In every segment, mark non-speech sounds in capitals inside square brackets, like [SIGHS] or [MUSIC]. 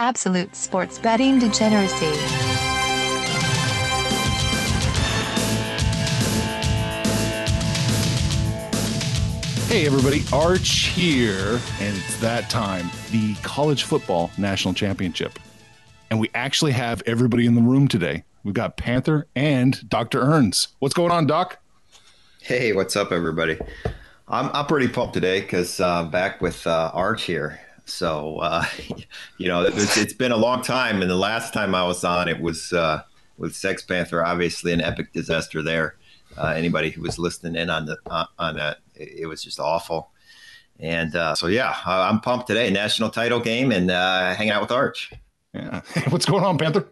Absolute sports betting degeneracy. Hey, everybody, Arch here, and it's that time the College Football National Championship. And we actually have everybody in the room today. We've got Panther and Dr. Ernst. What's going on, Doc? Hey, what's up, everybody? I'm, I'm pretty pumped today because uh, back with uh, Arch here. So, uh, [LAUGHS] you know, it's, it's been a long time. And the last time I was on, it was uh, with Sex Panther, obviously an epic disaster there. Uh, anybody who was listening in on the uh, on that, it, it was just awful. And uh, so, yeah, I- I'm pumped today. National title game and uh, hanging out with Arch. Yeah. [LAUGHS] What's going on, Panther?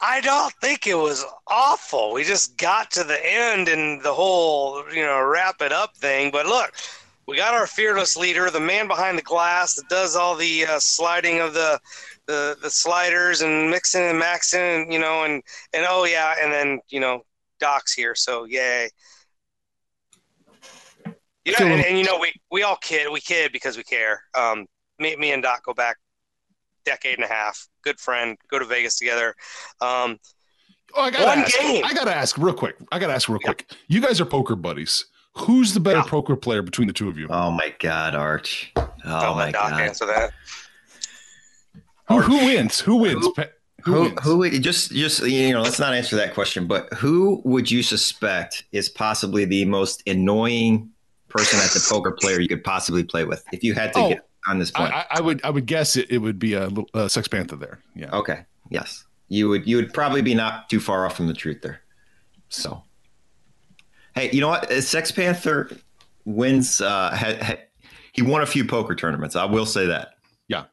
I don't think it was awful. We just got to the end and the whole, you know, wrap it up thing. But look, we got our fearless leader, the man behind the glass that does all the uh, sliding of the, the the sliders and mixing and maxing, and, you know, and and oh yeah, and then you know, Doc's here, so yay. You know, and, and you know, we we all kid, we kid because we care. Um, me, me and Doc go back decade and a half. Good friend. Go to Vegas together. Um, Oh, I gotta One ask. game. I gotta ask real quick. I gotta ask real quick. You guys are poker buddies. Who's the better Yeah. poker player between the two of you? Oh, my God, Arch. Oh, I'll my let Doc God. answer that. Who, who wins? Who wins? Who- Who, Who, wins? who would just just you know let's not answer that question but who would you suspect is possibly the most annoying person as a poker player you could possibly play with if you had to Oh, get on this point I, I would. I would guess it, it would be a little uh, Sex Panther there. Yeah. okay yes you would you would probably be not too far off from the truth there so hey you know what Uh, sex panther wins uh had, had, he won a few poker tournaments i will say that Yeah,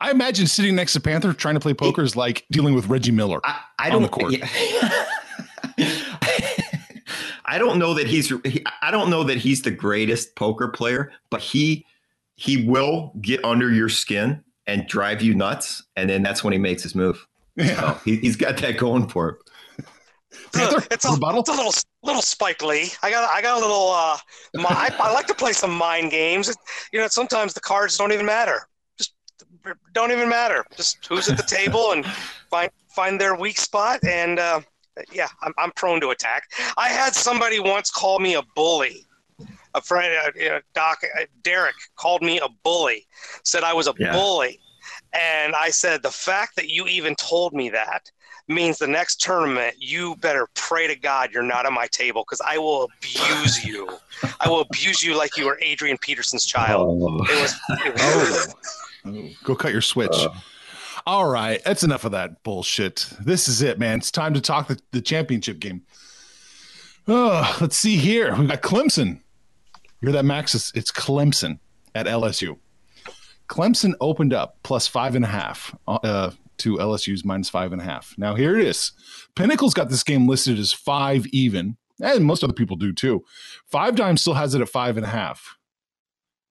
I imagine sitting next to Panther trying to play poker is like dealing with Reggie Miller. I, I on don't the court. [LAUGHS] I don't know that he's he- I don't know that he's the greatest poker player, but he he will get under your skin and drive you nuts, and then that's when he makes his move. Yeah. So he, he's got that going for him. Panther, it's a, rebuttal? it's a little little Spike Lee. I got I got a little. Uh, [LAUGHS] mi- I, I like to play some mind games. You know, sometimes the cards don't even matter. Just don't even matter. Just who's at the table and [LAUGHS] find find their weak spot. And uh, yeah, I'm I'm prone to attack. I had somebody once call me a bully. A friend, uh, you know, Doc uh, Derek, called me a bully. Said I was a Yeah. bully, and I said the fact that you even told me that means the next tournament you better pray to God you're not at my table because I will abuse you. I will abuse you like you were Adrian Peterson's child. It was, it was Oh, go cut your switch. Uh. All right, that's enough of that bullshit. This is it, man. It's time to talk the, the championship game. Oh, let's see here. We got Clemson. You hear that, Max? It's, it's Clemson at LSU. Clemson opened up plus five and a half uh, to LSU's minus five and a half. Now here it is. Pinnacle's got this game listed as five even, and most other people do too. Five Dime still has it at five and a half.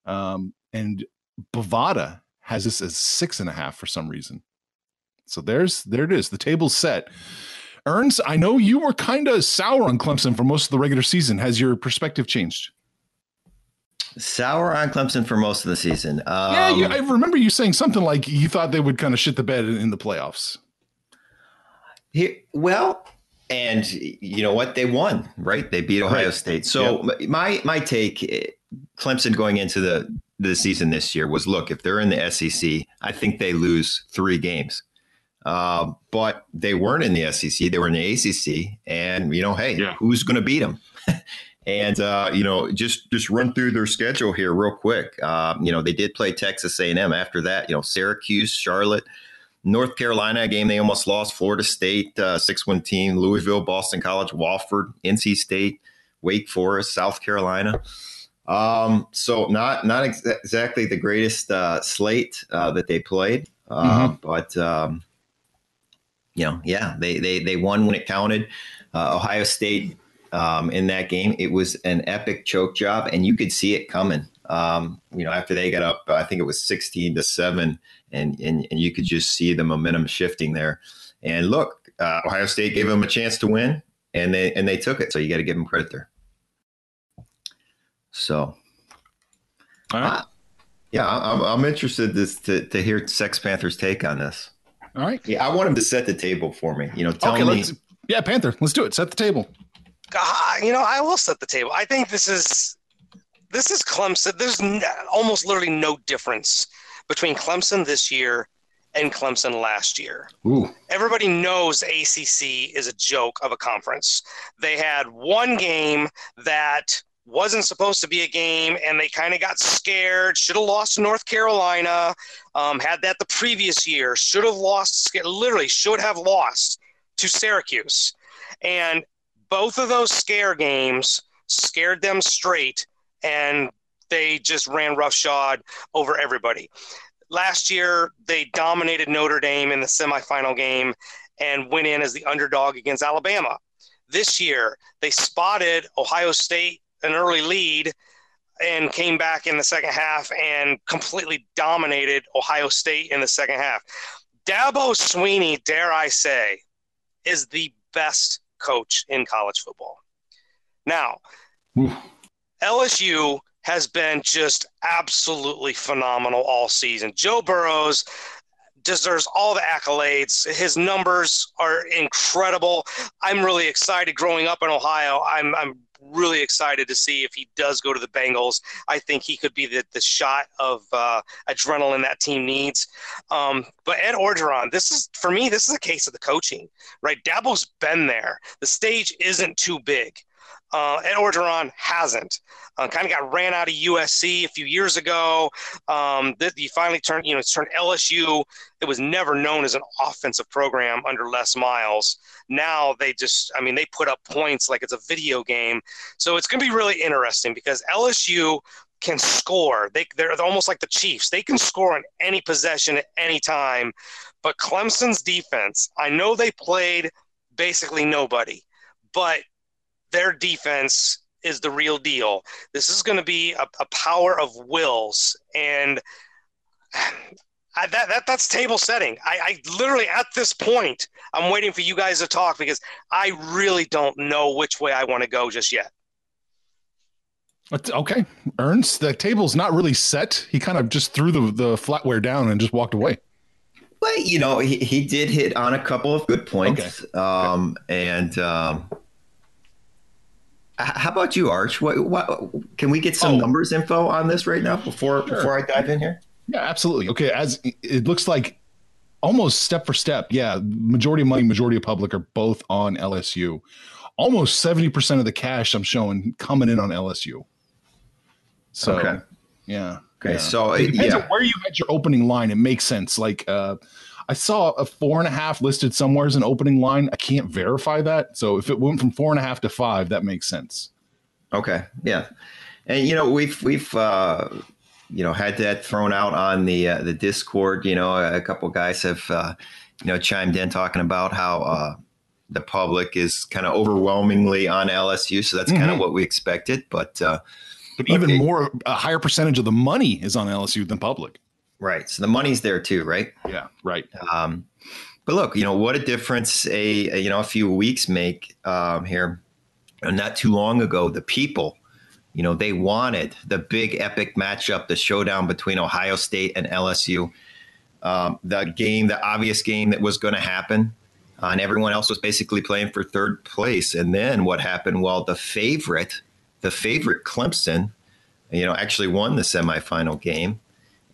Um, and Bovada has this as six and a half for some reason. So there's there it is. The table's set. Ernst, I know you were kind of sour on Clemson for most of the regular season. Has your perspective changed? Sour on Clemson for most of the season. Um, yeah, you, I remember you saying something like you thought they would kind of shit the bed in, in the playoffs. Here, well, and you know what? They won, right? They beat Ohio Right. State. So my my take, eh, Clemson going into the the season this year was look if they're in the SEC, I think they lose three games. Uh, but they weren't in the SEC; they were in the ACC, and you know, hey, yeah. who's going to beat them? [LAUGHS] and uh, you know, just just run through their schedule here real quick. Uh, you know, they did play Texas A&M. After that, you know, Syracuse, Charlotte, North Carolina, a game they almost lost. Florida State, uh, six one team. Louisville, Boston College, Wofford, NC State, Wake Forest, South Carolina. Um, so not not ex- exactly the greatest uh, slate uh, that they played, mm-hmm. but um, you know, yeah, they they they won when it counted. Uh, Ohio State um, in that game, it was an epic choke job, and you could see it coming. Um, you know, after they got up, I think it was sixteen to seven, and and and you could just see the momentum shifting there. And look, uh, Ohio State gave them a chance to win, and they and they took it. So you got to give them credit there. So, all right. Uh, yeah, I'm, I'm interested to, to, to hear Sex Panther's take on this. All right. Yeah, I want him to set the table for me. You know, tell okay, me. yeah, Panther, let's do it. Set the table. You know, I will set the table. I think this is this is Clemson. There's almost literally no difference between Clemson this year and Clemson last year. Ooh. Everybody knows ACC is a joke of a conference. They had one game that wasn't supposed to be a game, and they kind of got scared. Should have lost to North Carolina. Um, had that the previous year. Should have lost. Literally, should have lost to Syracuse. And both of those scare games scared them straight, and they just ran roughshod over everybody. Last year, they dominated Notre Dame in the semifinal game and went in as the underdog against Alabama. This year, they spotted Ohio State an early lead and came back in the second half and completely dominated Ohio State in the second half. Dabo Swinney, dare I say, is the best coach in college football. Now, hmm. LSU has been just absolutely phenomenal all season. Joe Burrows deserves all the accolades. His numbers are incredible. I'm really excited growing up in Ohio. I'm, I'm really excited to see if he does go to the Bengals. I think he could be the, the shot of uh, adrenaline that team needs. Um, but Ed Orgeron, this is for me, this is a case of the coaching, right? Dabo's been there. The stage isn't too big. Uh, Ed Orgeron hasn't. Uh, kind of got ran out of USC a few years ago. Um, he finally turned, you know, it's turned LSU. It was never known as an offensive program under Les Miles. Now they just, I mean, they put up points like it's a video game. So it's going to be really interesting because LSU can score. They, they're almost like the Chiefs. They can score on any possession at any time. But Clemson's defense, I know they played basically nobody, but their defense is the real deal. This is going to be a, a, power of wills, and [SIGHS] I, that, that that's table setting. I, I literally at this point, I'm waiting for you guys to talk because I really don't know which way I want to go just yet. Okay, Ernst, the table's not really set. He kind of just threw the the flatware down and just walked away. Well, you know, he, he did hit on a couple of good points, okay. Um, okay. and um, how about you, Arch? What, what can we get some oh. numbers info on this right now before sure. before I dive in here? Yeah, absolutely. Okay, as it looks like almost step for step. Yeah, majority of money, majority of public are both on LSU. Almost 70% of the cash I'm showing coming in on LSU. So, okay. yeah. Okay. Yeah. So, it depends yeah. on where you had your opening line. It makes sense. Like, uh, I saw a four and a half listed somewhere as an opening line. I can't verify that. So if it went from four and a half to five, that makes sense. Okay. Yeah. And you know, we've we've uh you know had that thrown out on the uh, the Discord. You know, a couple guys have uh, you know chimed in talking about how uh, the public is kind of overwhelmingly on LSU. So that's mm-hmm. kind of what we expected. But uh, but even it, more, a higher percentage of the money is on LSU than public. Right. So the money's there too, right? Yeah. Right. Um, but look, you know what a difference a, a you know a few weeks make um, here. Not too long ago, the people, you know, they wanted the big epic matchup, the showdown between Ohio State and LSU. Um, the game, the obvious game that was going to happen, uh, and everyone else was basically playing for third place. And then what happened? Well, the favorite, the favorite Clemson, you know, actually won the semifinal game.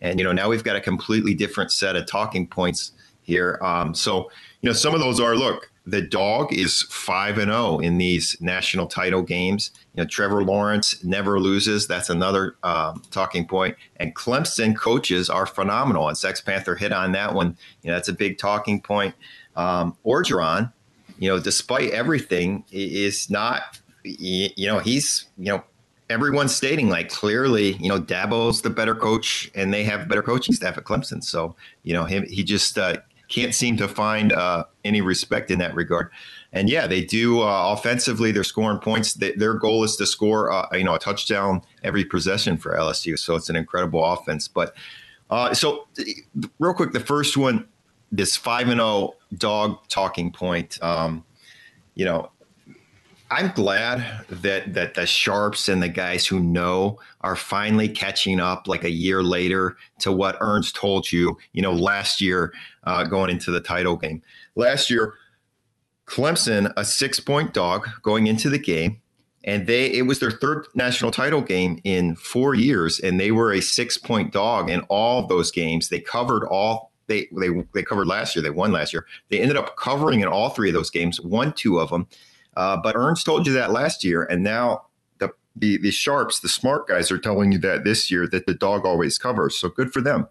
And, you know, now we've got a completely different set of talking points here. Um, so, you know, some of those are look, the dog is 5 and 0 in these national title games. You know, Trevor Lawrence never loses. That's another um, talking point. And Clemson coaches are phenomenal. And Sex Panther hit on that one. You know, that's a big talking point. Um, Orgeron, you know, despite everything, is not, you know, he's, you know, everyone's stating like clearly, you know, Dabo's the better coach and they have better coaching staff at Clemson. So, you know, him, he just uh, can't seem to find uh, any respect in that regard. And yeah, they do uh, offensively. They're scoring points. They, their goal is to score, uh, you know, a touchdown every possession for LSU. So it's an incredible offense. But uh, so, real quick, the first one, this five and zero oh dog talking point. Um, you know, I'm glad that that the sharps and the guys who know are finally catching up like a year later to what Ernst told you, you know, last year uh, going into the title game. Last year, Clemson, a six point dog going into the game, and they it was their third national title game in four years, and they were a six point dog in all of those games. They covered all they they they covered last year. They won last year. They ended up covering in all three of those games, won two of them uh, but Ernst told you that last year, and now the, the the sharps, the smart guys, are telling you that this year that the dog always covers. So good for them.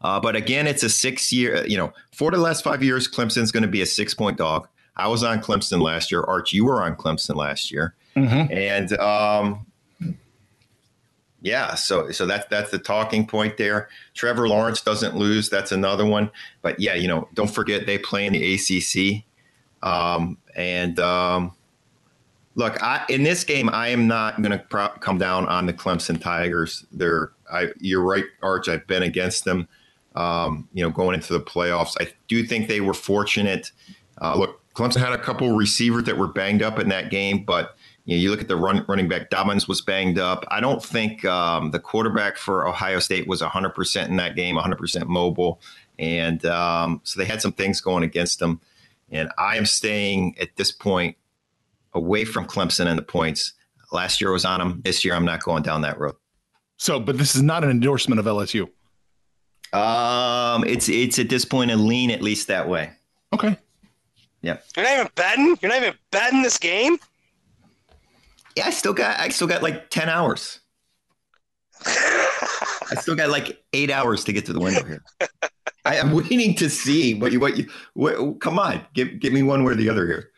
Uh, but again, it's a six year. You know, for the last five years, Clemson's going to be a six point dog. I was on Clemson last year. Arch, you were on Clemson last year, mm-hmm. and um, yeah, so so that's that's the talking point there. Trevor Lawrence doesn't lose. That's another one. But yeah, you know, don't forget they play in the ACC. Um, and um, look, I, in this game, I am not going to pro- come down on the Clemson Tigers. They're, I, you're right, Arch. I've been against them. Um, you know, going into the playoffs, I do think they were fortunate. Uh, look, Clemson had a couple receivers that were banged up in that game, but you, know, you look at the run, running back. Dobbins was banged up. I don't think um, the quarterback for Ohio State was 100% in that game, 100% mobile, and um, so they had some things going against them. And I am staying at this point away from Clemson and the points. Last year I was on them. This year I'm not going down that road. So, but this is not an endorsement of LSU. Um, it's it's at this point a lean at least that way. Okay. Yeah. You're not even betting. You're not even betting this game. Yeah, I still got I still got like ten hours. [LAUGHS] I still got like eight hours to get to the window here. [LAUGHS] I am waiting to see what you what you what, come on, give give me one way or the other here.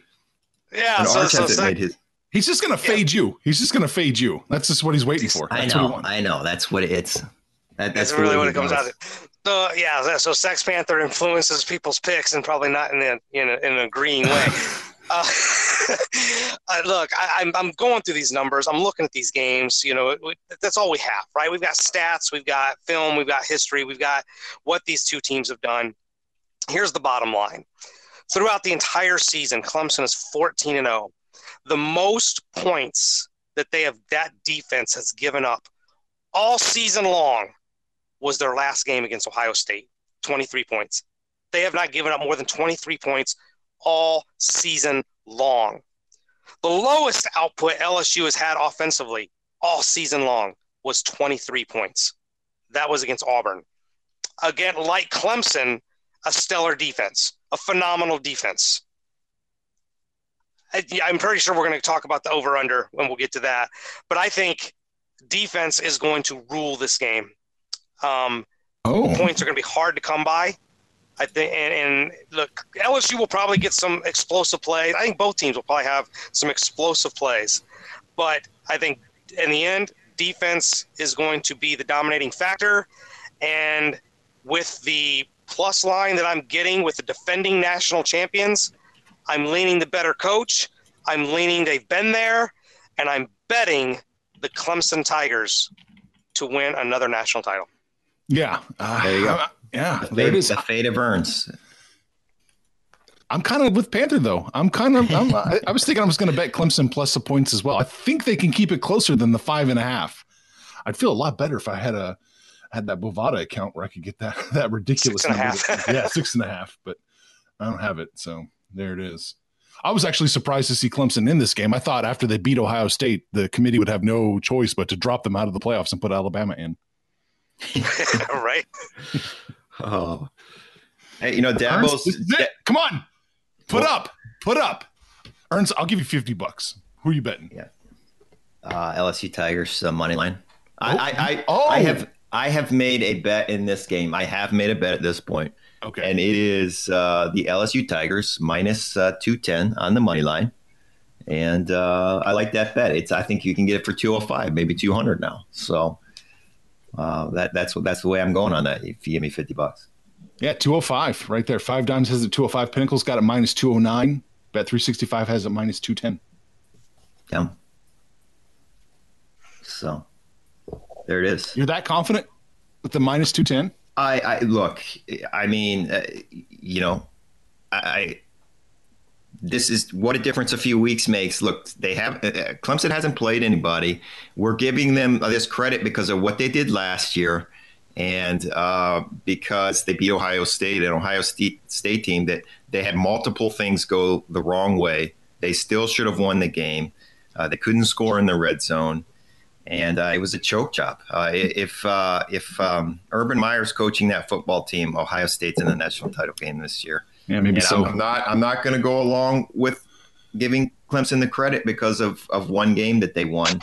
Yeah, and so, Arch so, hasn't so, made his. He's just gonna fade yeah. you. He's just gonna fade you. That's just what he's waiting for. That's I know. I know. That's what it's. That, that's, that's really what it comes out. To. So yeah, so Sex Panther influences people's picks and probably not in a in, a, in an agreeing way. [LAUGHS] Uh, [LAUGHS] look, I, am I'm, I'm going through these numbers. I'm looking at these games. You know, we, that's all we have, right? We've got stats, we've got film, we've got history, we've got what these two teams have done. Here's the bottom line: throughout the entire season, Clemson is 14 and 0. The most points that they have that defense has given up all season long was their last game against Ohio State, 23 points. They have not given up more than 23 points all season long. The lowest output LSU has had offensively all season long was 23 points. That was against Auburn. Again, like Clemson, a stellar defense, a phenomenal defense. I, I'm pretty sure we're going to talk about the over under when we'll get to that. But I think defense is going to rule this game. Um, oh. Points are going to be hard to come by. I think, and, and, look, LSU will probably get some explosive plays. I think both teams will probably have some explosive plays, but I think in the end, defense is going to be the dominating factor. And with the plus line that I'm getting with the defending national champions, I'm leaning the better coach. I'm leaning they've been there, and I'm betting the Clemson Tigers to win another national title. Yeah, uh, there you go. Yeah, the fate, the fate of Ernst. I'm kind of with Panther though. I'm kind of. I'm, I, I was thinking I was going to bet Clemson plus the points as well. I think they can keep it closer than the five and a half. I'd feel a lot better if I had a had that Bovada account where I could get that [LAUGHS] that ridiculous six and a half. [LAUGHS] yeah, six and a half. But I don't have it, so there it is. I was actually surprised to see Clemson in this game. I thought after they beat Ohio State, the committee would have no choice but to drop them out of the playoffs and put Alabama in. [LAUGHS] right? Oh, hey, you know, Dabo's. is. Come on, put up, put up. Ernst, I'll give you fifty bucks. Who are you betting? Yeah. uh, LSU Tigers uh, money line. I, Oh. I, I, Oh. I have I have made a bet in this game. I have made a bet at this point, Okay. and it is uh, the LSU Tigers minus uh, two ten on the money line, and uh, I like that bet. It's I think you can get it for two hundred five, maybe two hundred now. So uh, that that's what that's the way I'm going on that. If you give me fifty bucks, Yeah, 205 right there. Five Dimes has it 205. Pinnacle's got it minus 209. Bet 365 has it minus 210. yeah. So there it is. You're that confident with the minus 210? I, I look. I mean, uh, you know, I, I. This is what a difference a few weeks makes. Look, they have uh, Clemson hasn't played anybody. We're giving them this credit because of what they did last year, and uh, because they beat Ohio State, an Ohio State State team that they had multiple things go the wrong way. They still should have won the game. Uh, they couldn't score in the red zone and uh, it was a choke job. Uh, if uh, if um, Urban Meyer's coaching that football team, Ohio State's in the national title game this year. Yeah, maybe And so. I'm, I'm not I'm not going to go along with giving Clemson the credit because of, of one game that they won.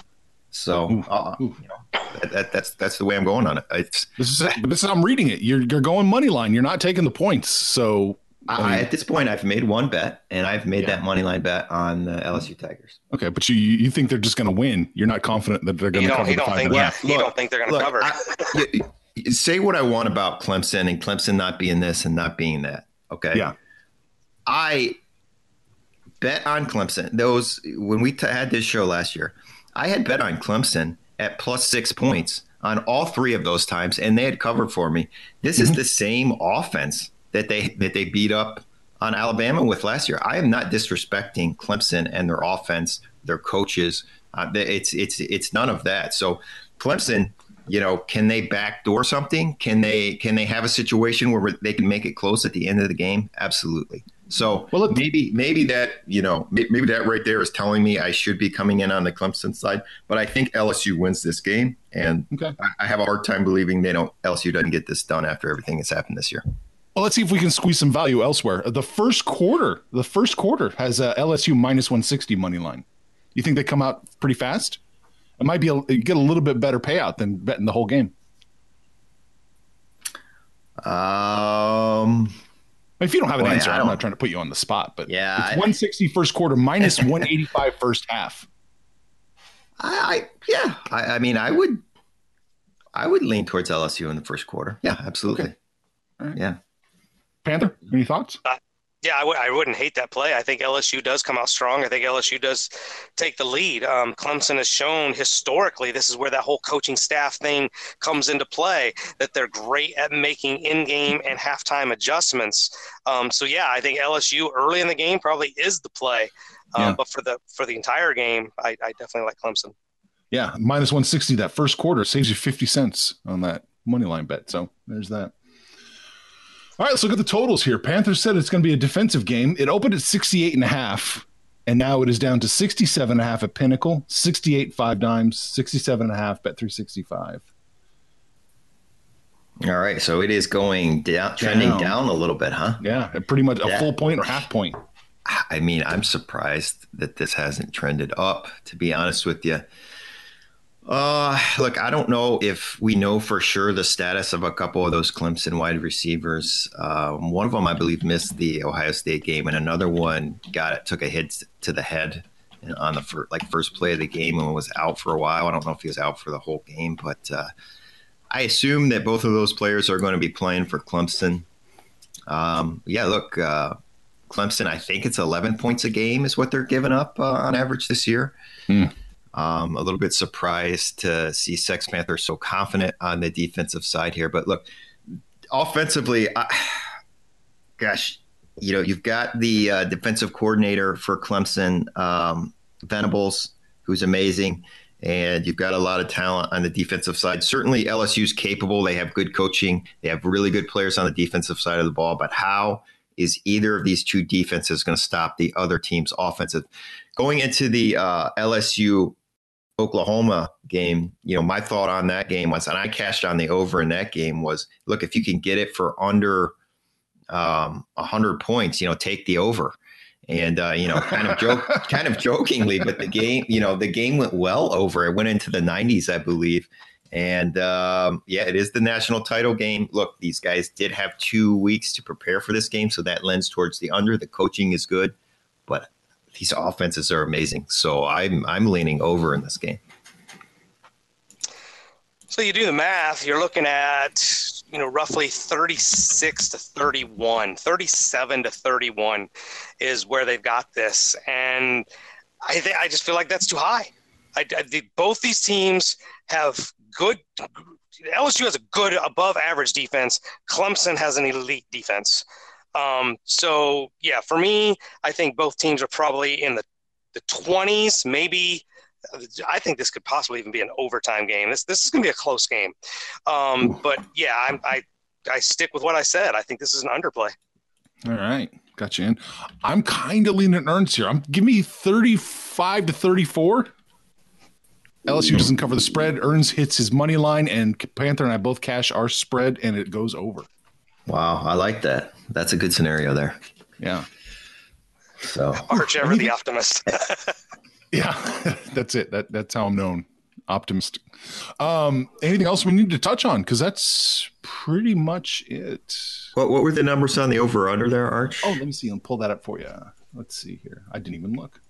So Ooh, uh, ooh. you know, that, that, that's that's the way I'm going on it. It's, This is this is I'm reading it. You're you're going money line. You're not taking the points. So I, at this point, I've made one bet, and I've made Yeah. that money line bet on the LSU Tigers. okay, but you you think they're just going to win? You're not confident that they're going to don't, cover you the don't five think, and yeah, half? you Look, don't think they're going to cover. I- y- y- say what I want about Clemson and Clemson not being this and not being that. Okay. Yeah. I bet on Clemson. Those when we t- had this show last year, I had bet on Clemson at plus six points on all three of those times, and they had covered for me. This is the same offense that they that they beat up on Alabama with last year. I am not disrespecting Clemson and their offense, their coaches. Uh, it's it's it's none of that. So Clemson, you know, can they backdoor something? Can they can they have a situation where they can make it close at the end of the game? Absolutely. So Well, it- maybe maybe that you know maybe that right there is telling me I should be coming in on the Clemson side. But I think LSU wins this game, and Okay. I, I have a hard time believing they don't LSU doesn't get this done after everything that's happened this year. Well, let's see if we can squeeze some value elsewhere. The first quarter, the first quarter has uh, LSU minus 160 money line. You think they come out pretty fast? It might be a, you get a little bit better payout than betting the whole game. Um, If you don't have an Boy, answer, I I'm don't- trying to put you on the spot, but Yeah, it's 160 first quarter minus [LAUGHS] 185 first half. I, I yeah, I, I mean, I would, I would lean towards LSU in the first quarter. Yeah, absolutely. Okay. All right. Yeah. Panther, any thoughts? Yeah, I w- I wouldn't hate that play. I think LSU does come out strong. I think LSU does take the lead. Um, Clemson has shown historically this is where that whole coaching staff thing comes into play. That they're great at making in-game and halftime adjustments. Um, so yeah, I think LSU early in the game probably is the play. Um, Yeah. But for the for the entire game, I, I definitely like Clemson. Yeah, minus 160 that first quarter saves you 50 cents on that money line bet. So there's that. All right, let's look at the totals here. Panthers said it's going to be a defensive game. It opened at 68 and a half, and now it is down to 67 and a half at Pinnacle, 68 five dimes, 67 and a half bet 365. All right. So it is going down, trending Down. down, a little bit, huh? Yeah, pretty much a Yeah. full point or half point. I mean, I'm surprised that this hasn't trended up, to be honest with you. Uh, look, I don't know if we know for sure the status of a couple of those Clemson wide receivers. Um, one of them, I believe, missed the Ohio State game, and another one got it, took a hit to the head on the fir- like first play of the game and was out for a while. I don't know if he was out for the whole game, but uh, I assume that both of those players are going to be playing for Clemson. Um, yeah, look, uh, Clemson, I think it's 11 points a game is what they're giving up uh, on average this year. Hmm. Um, a little bit surprised to see Sex Panther so confident on the defensive side here. But look, offensively, I, gosh, you know, you've got the uh, defensive coordinator for Clemson, um, Venables, who's amazing. And you've got a lot of talent on the defensive side. Certainly, LSU's capable. They have good coaching. They have really good players on the defensive side of the ball. But how is either of these two defenses going to stop the other team's offensive. Going into the uh, LSU Oklahoma game, you know, my thought on that game was, and I cashed on the over in that game was, look, if you can get it for under um, 100 points, you know, take the over. And uh, you know, kind of joke, [LAUGHS] kind of jokingly, but the game, you know, the game went well over. It went into the 90s, I believe. And um, yeah, it is the national title game. Look, these guys did have two weeks to prepare for this game, so that lends towards the under. The coaching is good, but these offenses are amazing. So I'm I'm leaning over in this game. So you do the math, you're looking at you know roughly 36 to 31, 37 to 31 is where they've got this, and I th- I just feel like that's too high. I, I the, both these teams have good. LSU has a good above average defense. Clemson has an elite defense. Um, so yeah, for me, I think both teams are probably in the the 20s, maybe. I think this could possibly even be an overtime game. This this is going to be a close game. Um, but yeah, I'm, I I stick with what I said. I think this is an underplay. All right, got you in. I'm kind of leaning Ernst here. I'm give me 35 to 34. LSU doesn't cover the spread. Ernst hits his money line, and Panther and I both cash our spread, and it goes over. Wow, I like that. That's a good scenario there. Yeah. So Arch ever the optimist. [LAUGHS] Yeah, [LAUGHS] that's it. That that's how I'm known. Optimistic. Um, anything else we need to touch on? Because that's pretty much it. what what were the numbers on the over under there, Arch? Oh, let me see. I'll pull that up for you. Let's see here. I didn't even look.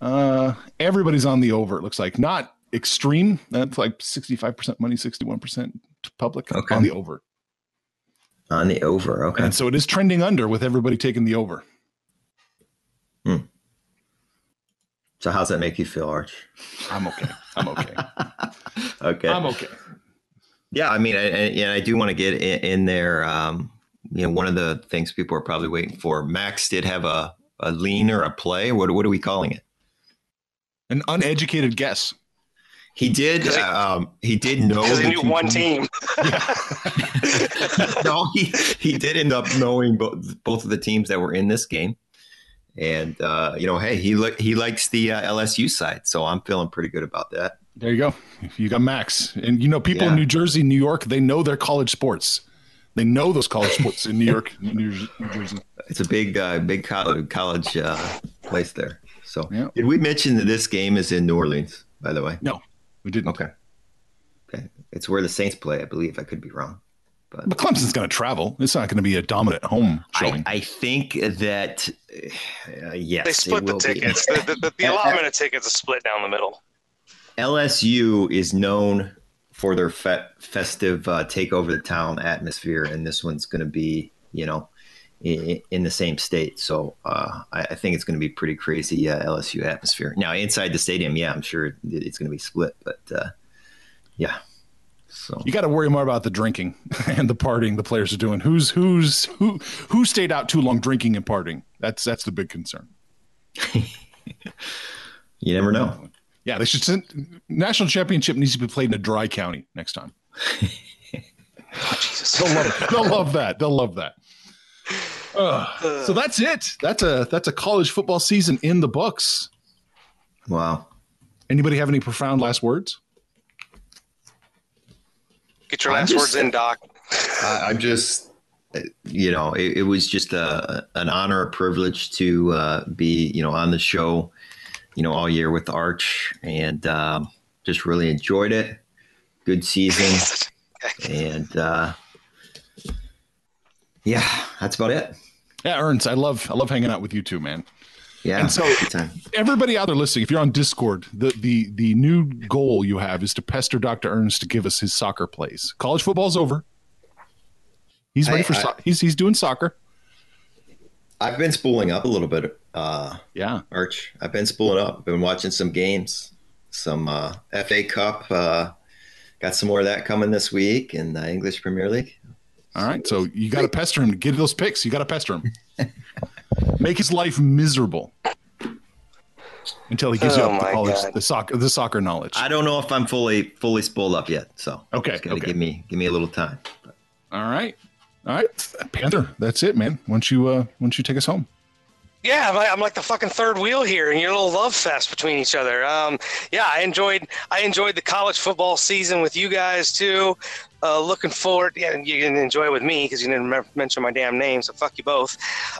Uh, everybody's on the over. It looks like not extreme. That's like 65% money, 61% public Okay. on the over. On the over. Okay. And so it is trending under with everybody taking the over. Hmm. So how's that make you feel, Arch? I'm okay. I'm okay. [LAUGHS] Okay. I'm okay. Yeah, I mean, and, and I do want to get in, in there. Um, you know, one of the things people are probably waiting for. Max did have a a lean or a play. What what are we calling it? An uneducated guess. He did. 'Cause he- um, he did know. Because he knew two one teams- team. [LAUGHS] no, he he did end up knowing both both of the teams that were in this game, and uh, you know, hey, he li- he likes the uh, LSU side, so I'm feeling pretty good about that. There you go. You got Max. And you know, people Yeah. in New Jersey, New York, they know their college sports. They know those college sports in New York, [LAUGHS] New, New Jersey. It's a big uh, big college college uh, place there. So, Yeah. did we mention that this game is in New Orleans? By the way, No, we didn't. okay, okay, it's where the Saints play. I believe I could be wrong. But but Clemson's going to travel. It's not going to be a dominant home showing. I think that uh, yes, They split the will be. tickets. The, the, the, the [LAUGHS] allotment of tickets is split down the middle. LSU is known for their fe- festive uh, take over the town atmosphere, and this one's going to be, you know, in, in the same state. So uh, I, I think it's going to be pretty crazy uh, LSU atmosphere. Now inside the stadium, yeah, I'm sure it's going to be split, but uh, yeah. So you got to worry more about the drinking [LAUGHS] and the partying the players are doing. Who's who's who who stayed out too long drinking and partying? That's that's the big concern. [LAUGHS] you never know. Yeah, they should send national championship needs to be played in a dry county next time. [LAUGHS] Jesus. They'll love. They'll love that. They'll love that. Uh, so that's it. That's a that's a college football season in the books. Wow. Anybody have any profound last words? Get your I'm last just- words in, Doc. I, I'm just, uh, you know, it, it was just a, an honor, a privilege to uh, be, you know, on the show, you know, all year with Arch, and um, just really enjoyed it. Good season, [LAUGHS] and uh, yeah, that's about it. Yeah, Ernst, I love I love hanging out with you too, man. Yeah, And so- Everybody out there listening, if you're on Discord, the the the new goal you have is to pester Dr. Ernst to give us his soccer plays. College football's over. He's ready I- for I- so- he's he's doing soccer. I've been spooling up a little bit, uh, Yeah. Arch. I've been spooling up. Been watching some games, some uh, FA Cup. Uh, got some more of that coming this week in the English Premier League. All right. So you got to pester him to get those picks. You got to pester him. [LAUGHS] Make his life miserable until he gives you Oh up the college, God. the soccer, the soccer knowledge. I don't know if I'm fully fully spooled up yet, so Okay, it's okay. give me give me a little time. All right. All right, Panther. That's it, man. Once you uh, once you take us home. Yeah, I'm like, I'm like the fucking third wheel here, and your little love fest between each other. Um, yeah, I enjoyed I enjoyed the college football season with you guys too. Uh, looking forward. Yeah, you can enjoy it with me because you didn't mention my damn name, so fuck you both.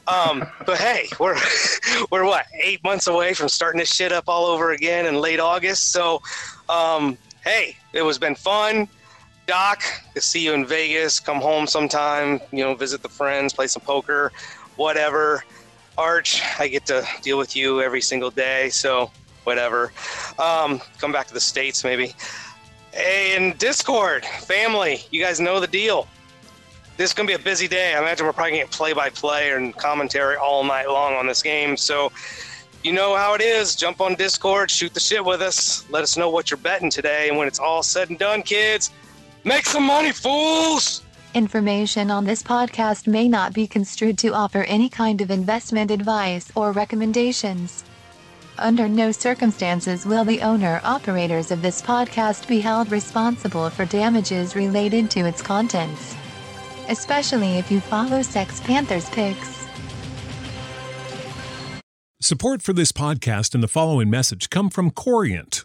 Um, [LAUGHS] but hey, we're [LAUGHS] we're what eight months away from starting this shit up all over again in late August. So, um, hey, it was been fun. Doc, to see you in Vegas. Come home sometime. You know, visit the friends, play some poker, whatever. Arch, I get to deal with you every single day, so whatever. Um, come back to the States maybe. And Discord, family, you guys know the deal. This is going to be a busy day. I imagine we're probably going to get play by play and commentary all night long on this game. So, you know how it is. Jump on Discord, shoot the shit with us. Let us know what you're betting today. And when it's all said and done, kids, make some money, fools! Information on this podcast may not be construed to offer any kind of investment advice or recommendations. Under no circumstances will the owner operators of this podcast be held responsible for damages related to its contents. Especially if you follow Sex Panthers picks. Support for this podcast and the following message come from Corient.